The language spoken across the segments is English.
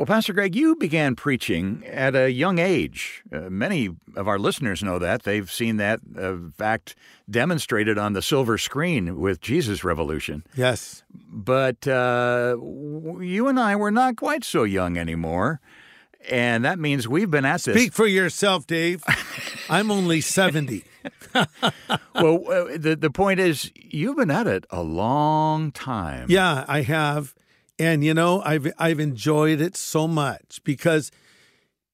Well, Pastor Greg, you began preaching at a young age. Uh, many of our listeners know that. They've seen that uh, fact demonstrated on the silver screen with Jesus Revolution. Yes. But uh, you and I were not quite so young anymore. And that means we've been at Speak for yourself, Dave. I'm only 70. well, uh, the, the point is, you've been at it a long time. Yeah, I have. And you know, I've I've enjoyed it so much because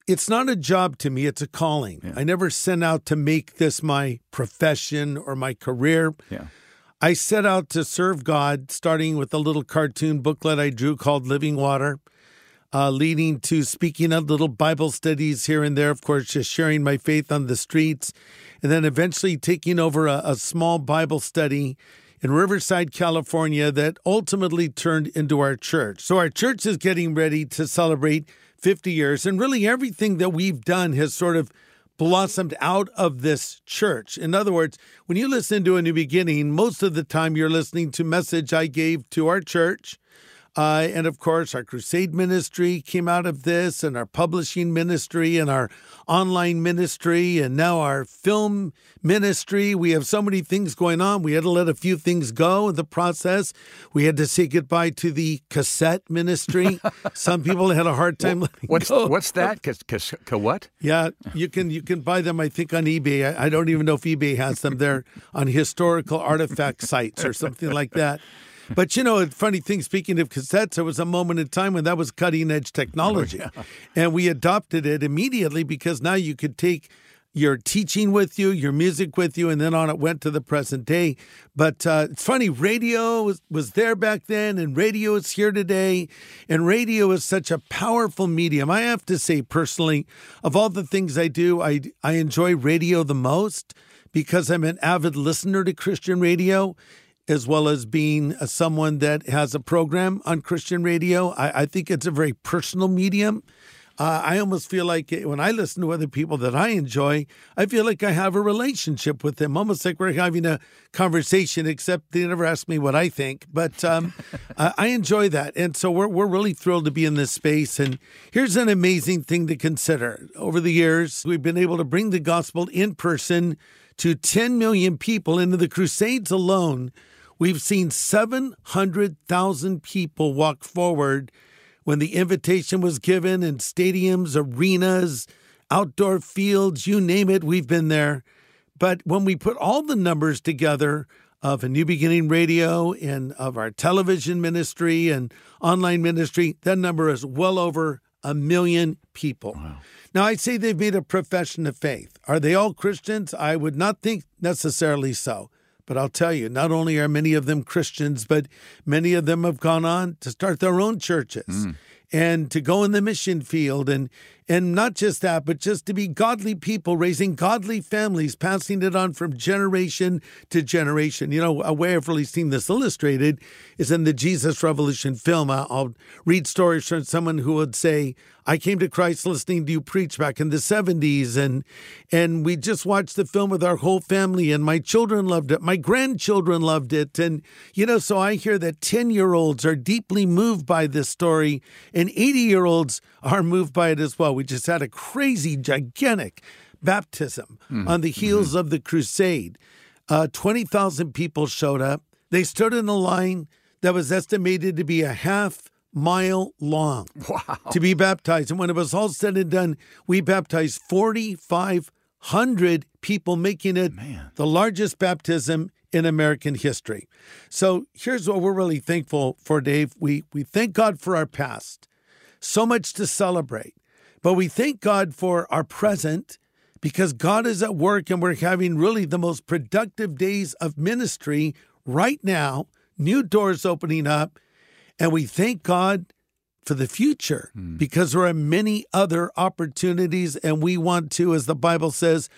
it's not a job to me, it's a calling. Yeah. I never set out to make this my profession or my career. Yeah. I set out to serve God, starting with a little cartoon booklet I drew called Living Water, uh, leading to speaking of little Bible studies here and there, of course, just sharing my faith on the streets, and then eventually taking over a, a small Bible study in Riverside, California, that ultimately turned into our church. So our church is getting ready to celebrate 50 years, and really everything that we've done has sort of blossomed out of this church. In other words, when you listen to a new beginning, most of the time you're listening to message I gave to our church. Uh, and of course, our crusade ministry came out of this, and our publishing ministry, and our online ministry, and now our film ministry. We have so many things going on. We had to let a few things go in the process. We had to say goodbye to the cassette ministry. Some people had a hard time letting What's go. what's that? Ca what? Yeah, you can you can buy them. I think on eBay. I, I don't even know if eBay has them. They're on historical artifact sites or something like that. But you know, a funny thing. Speaking of cassettes, there was a moment in time when that was cutting edge technology, and we adopted it immediately because now you could take your teaching with you, your music with you, and then on it went to the present day. But uh, it's funny, radio was, was there back then, and radio is here today. And radio is such a powerful medium. I have to say, personally, of all the things I do, I, I enjoy radio the most because I'm an avid listener to Christian radio. As well as being uh, someone that has a program on Christian radio, I, I think it's a very personal medium. Uh, I almost feel like when I listen to other people that I enjoy, I feel like I have a relationship with them, almost like we're having a conversation, except they never ask me what I think. But um, I I enjoy that. And so we're, we're really thrilled to be in this space. And here's an amazing thing to consider. Over the years, we've been able to bring the gospel in person to 10 million people. Into the Crusades alone, we've seen 700,000 people walk forward when the invitation was given in stadiums, arenas, outdoor fields, you name it, we've been there. But when we put all the numbers together of a New Beginning Radio and of our television ministry and online ministry, that number is well over a million people. Now, I'd say they've made a profession of faith. Are they all Christians? I would not think necessarily so. But I'll tell you, not only are many of them Christians, but many of them have gone on to start their own churches hmm. and to go in the mission field and and not just that, but just to be godly people, raising godly families, passing it on from generation to generation. You know, a way I've really seen this illustrated is in the Jesus Revolution film. I'll read stories from someone who would say, I came to Christ listening to you preach back in the 70s and and we just watched the film with our whole family and my children loved it. My grandchildren loved it. And you know, so I hear that 10-year-olds are deeply moved by this story and 80-year-olds are moved by it as well. We just had a crazy gigantic baptism on the heels of the crusade. Uh, 20,000 people showed up. They stood in a line that was estimated to be a half mile long to be baptized. And when it was all said and done, we baptized 4,500 people, making it the largest baptism in American history. So here's what we're really thankful for, Dave. We, we thank God for our past, so much to celebrate, but we thank God for our present because God is at work and we're having really the most productive days of ministry right now, new doors opening up. And we thank God for the future hmm. because there are many other opportunities. And we want to, as the Bible says,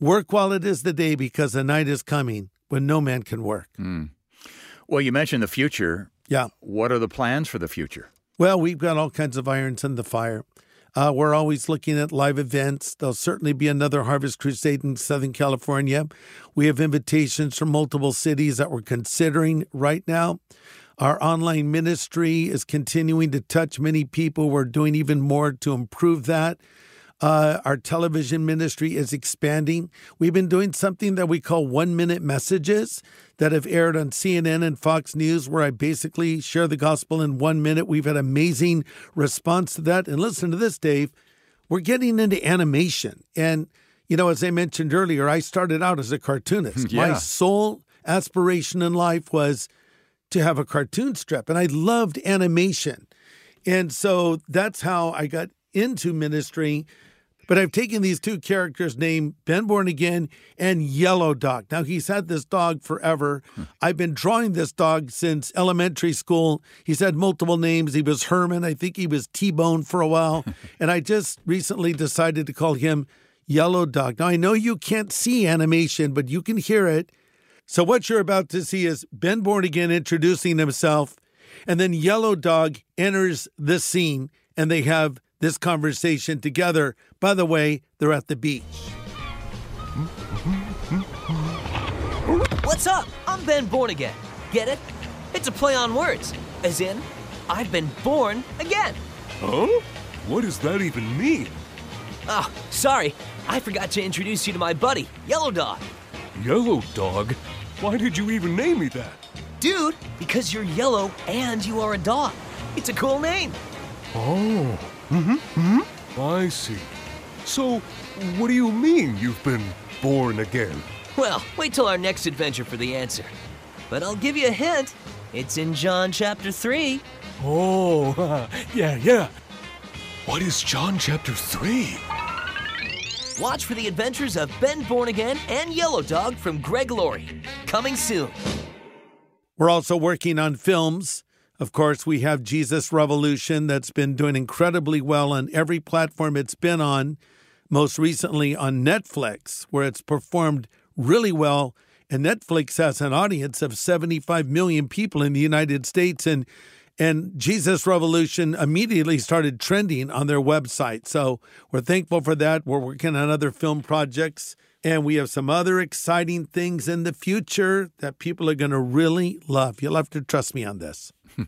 work while it is the day because the night is coming when no man can work. Hmm. Well, you mentioned the future. Yeah. What are the plans for the future? Well, we've got all kinds of irons in the fire. Uh, we're always looking at live events. There'll certainly be another Harvest Crusade in Southern California. We have invitations from multiple cities that we're considering right now. Our online ministry is continuing to touch many people. We're doing even more to improve that. Uh, our television ministry is expanding. We've been doing something that we call one minute messages that have aired on CNN and Fox News, where I basically share the gospel in one minute. We've had amazing response to that. And listen to this, Dave. We're getting into animation. And, you know, as I mentioned earlier, I started out as a cartoonist. Yeah. My sole aspiration in life was to have a cartoon strip, and I loved animation. And so that's how I got into ministry. But I've taken these two characters named Ben Born Again and Yellow Dog. Now, he's had this dog forever. Hmm. I've been drawing this dog since elementary school. He's had multiple names. He was Herman. I think he was T Bone for a while. and I just recently decided to call him Yellow Dog. Now, I know you can't see animation, but you can hear it. So, what you're about to see is Ben Born Again introducing himself, and then Yellow Dog enters the scene, and they have this conversation together. By the way, they're at the beach. What's up? I'm Ben Born Again. Get it? It's a play on words. As in, I've been born again. Huh? What does that even mean? Oh, sorry. I forgot to introduce you to my buddy, Yellow Dog. Yellow Dog? Why did you even name me that? Dude, because you're yellow and you are a dog. It's a cool name. Oh. Mm-hmm. Mm-hmm. I see. So, what do you mean you've been born again? Well, wait till our next adventure for the answer. But I'll give you a hint. It's in John chapter 3. Oh, yeah, yeah. What is John chapter 3? Watch for the adventures of Ben Born Again and Yellow Dog from Greg Laurie. Coming soon. We're also working on films. Of course, we have Jesus Revolution that's been doing incredibly well on every platform it's been on, most recently on Netflix, where it's performed really well. And Netflix has an audience of 75 million people in the United States. And and Jesus Revolution immediately started trending on their website. So we're thankful for that. We're working on other film projects. And we have some other exciting things in the future that people are going to really love. You'll have to trust me on this.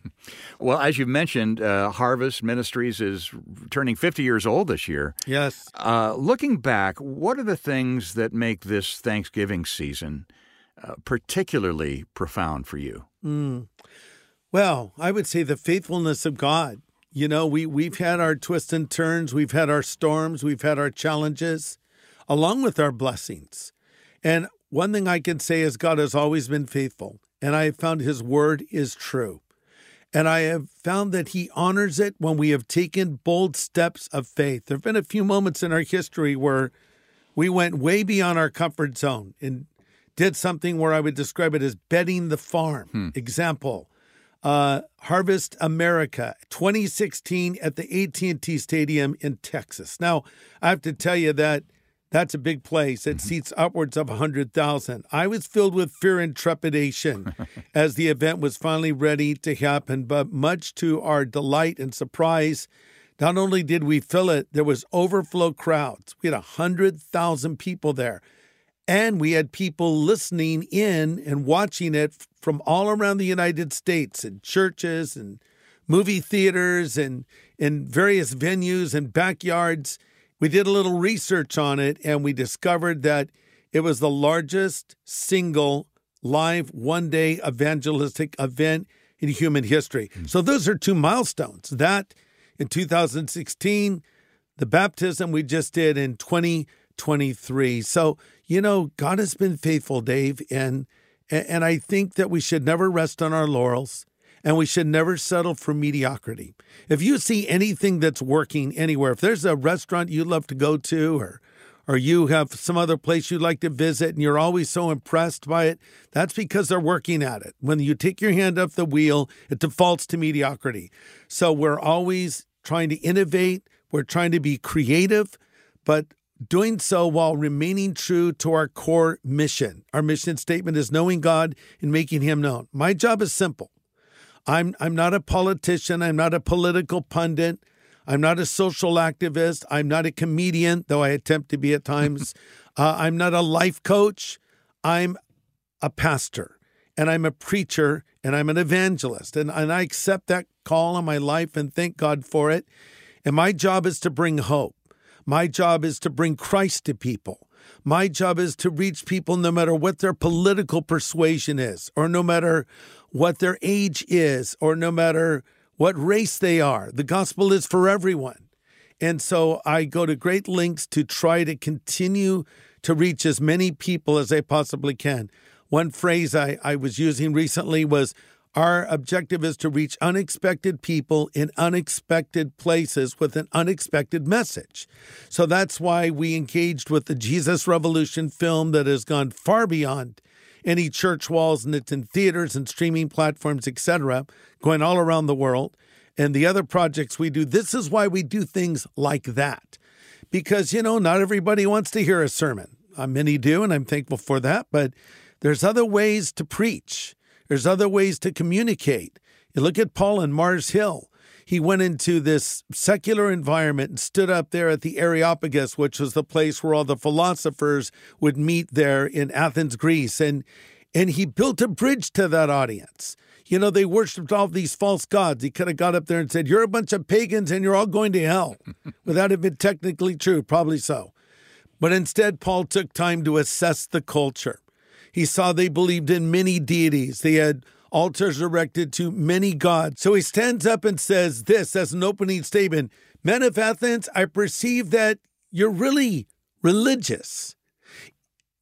Well, as you mentioned, uh, Harvest Ministries is turning 50 years old this year. Yes. Uh, looking back, what are the things that make this Thanksgiving season uh, particularly profound for you? Mm. Well, I would say the faithfulness of God. You know, we, we've had our twists and turns, we've had our storms, we've had our challenges, along with our blessings. And one thing I can say is God has always been faithful, and I have found his word is true. And I have found that he honors it when we have taken bold steps of faith. There have been a few moments in our history where we went way beyond our comfort zone and did something where I would describe it as betting the farm. Hmm. Example, uh, Harvest America 2016 at the AT&T Stadium in Texas. Now, I have to tell you that that's a big place. It seats upwards of 100,000. I was filled with fear and trepidation as the event was finally ready to happen, but much to our delight and surprise, not only did we fill it, there was overflow crowds. We had 100,000 people there. And we had people listening in and watching it from all around the United States in churches and movie theaters and in various venues and backyards. We did a little research on it and we discovered that it was the largest single live one day evangelistic event in human history. Hmm. So those are two milestones. That in 2016, the baptism we just did in 2023. So, you know, God has been faithful, Dave, and and I think that we should never rest on our laurels and we should never settle for mediocrity. If you see anything that's working anywhere, if there's a restaurant you love to go to or or you have some other place you'd like to visit and you're always so impressed by it, that's because they're working at it. When you take your hand off the wheel, it defaults to mediocrity. So we're always trying to innovate, we're trying to be creative, but doing so while remaining true to our core mission. Our mission statement is knowing God and making him known. My job is simple. I'm I'm not a politician, I'm not a political pundit. I'm not a social activist. I'm not a comedian, though I attempt to be at times. uh, I'm not a life coach. I'm a pastor. and I'm a preacher and I'm an evangelist. And, and I accept that call on my life and thank God for it. And my job is to bring hope. My job is to bring Christ to people. My job is to reach people no matter what their political persuasion is, or no matter what their age is, or no matter what race they are. The gospel is for everyone. And so I go to great lengths to try to continue to reach as many people as I possibly can. One phrase I, I was using recently was our objective is to reach unexpected people in unexpected places with an unexpected message. So that's why we engaged with the Jesus Revolution film that has gone far beyond any church walls and it's in theaters and streaming platforms, etc., going all around the world. And the other projects we do, this is why we do things like that. Because, you know, not everybody wants to hear a sermon. Uh, many do, and I'm thankful for that. But there's other ways to preach. There's other ways to communicate. You look at Paul in Mars Hill. He went into this secular environment and stood up there at the Areopagus, which was the place where all the philosophers would meet there in Athens, Greece. And, and he built a bridge to that audience. You know, they worshiped all these false gods. He could have got up there and said, You're a bunch of pagans and you're all going to hell. Without it being technically true, probably so. But instead, Paul took time to assess the culture. He saw they believed in many deities. They had altars erected to many gods. So he stands up and says this as an opening statement Men of Athens, I perceive that you're really religious.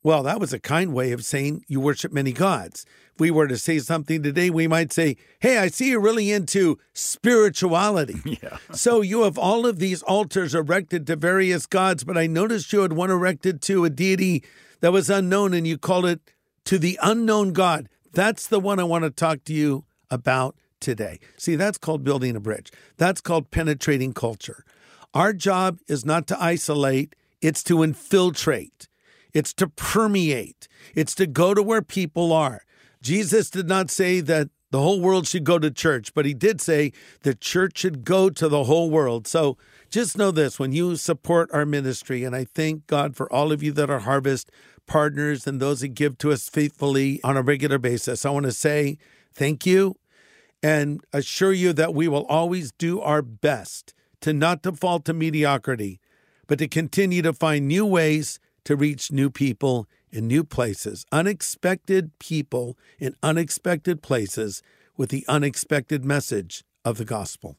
Well, that was a kind way of saying you worship many gods. If we were to say something today, we might say, Hey, I see you're really into spirituality. Yeah. so you have all of these altars erected to various gods, but I noticed you had one erected to a deity that was unknown and you called it to the unknown God. That's the one I want to talk to you about today. See, that's called building a bridge. That's called penetrating culture. Our job is not to isolate, it's to infiltrate, it's to permeate, it's to go to where people are. Jesus did not say that the whole world should go to church, but he did say the church should go to the whole world. So just know this when you support our ministry, and I thank God for all of you that are Harvest partners and those that give to us faithfully on a regular basis. I want to say thank you and assure you that we will always do our best to not default to mediocrity, but to continue to find new ways to reach new people in new places, unexpected people in unexpected places with the unexpected message of the gospel.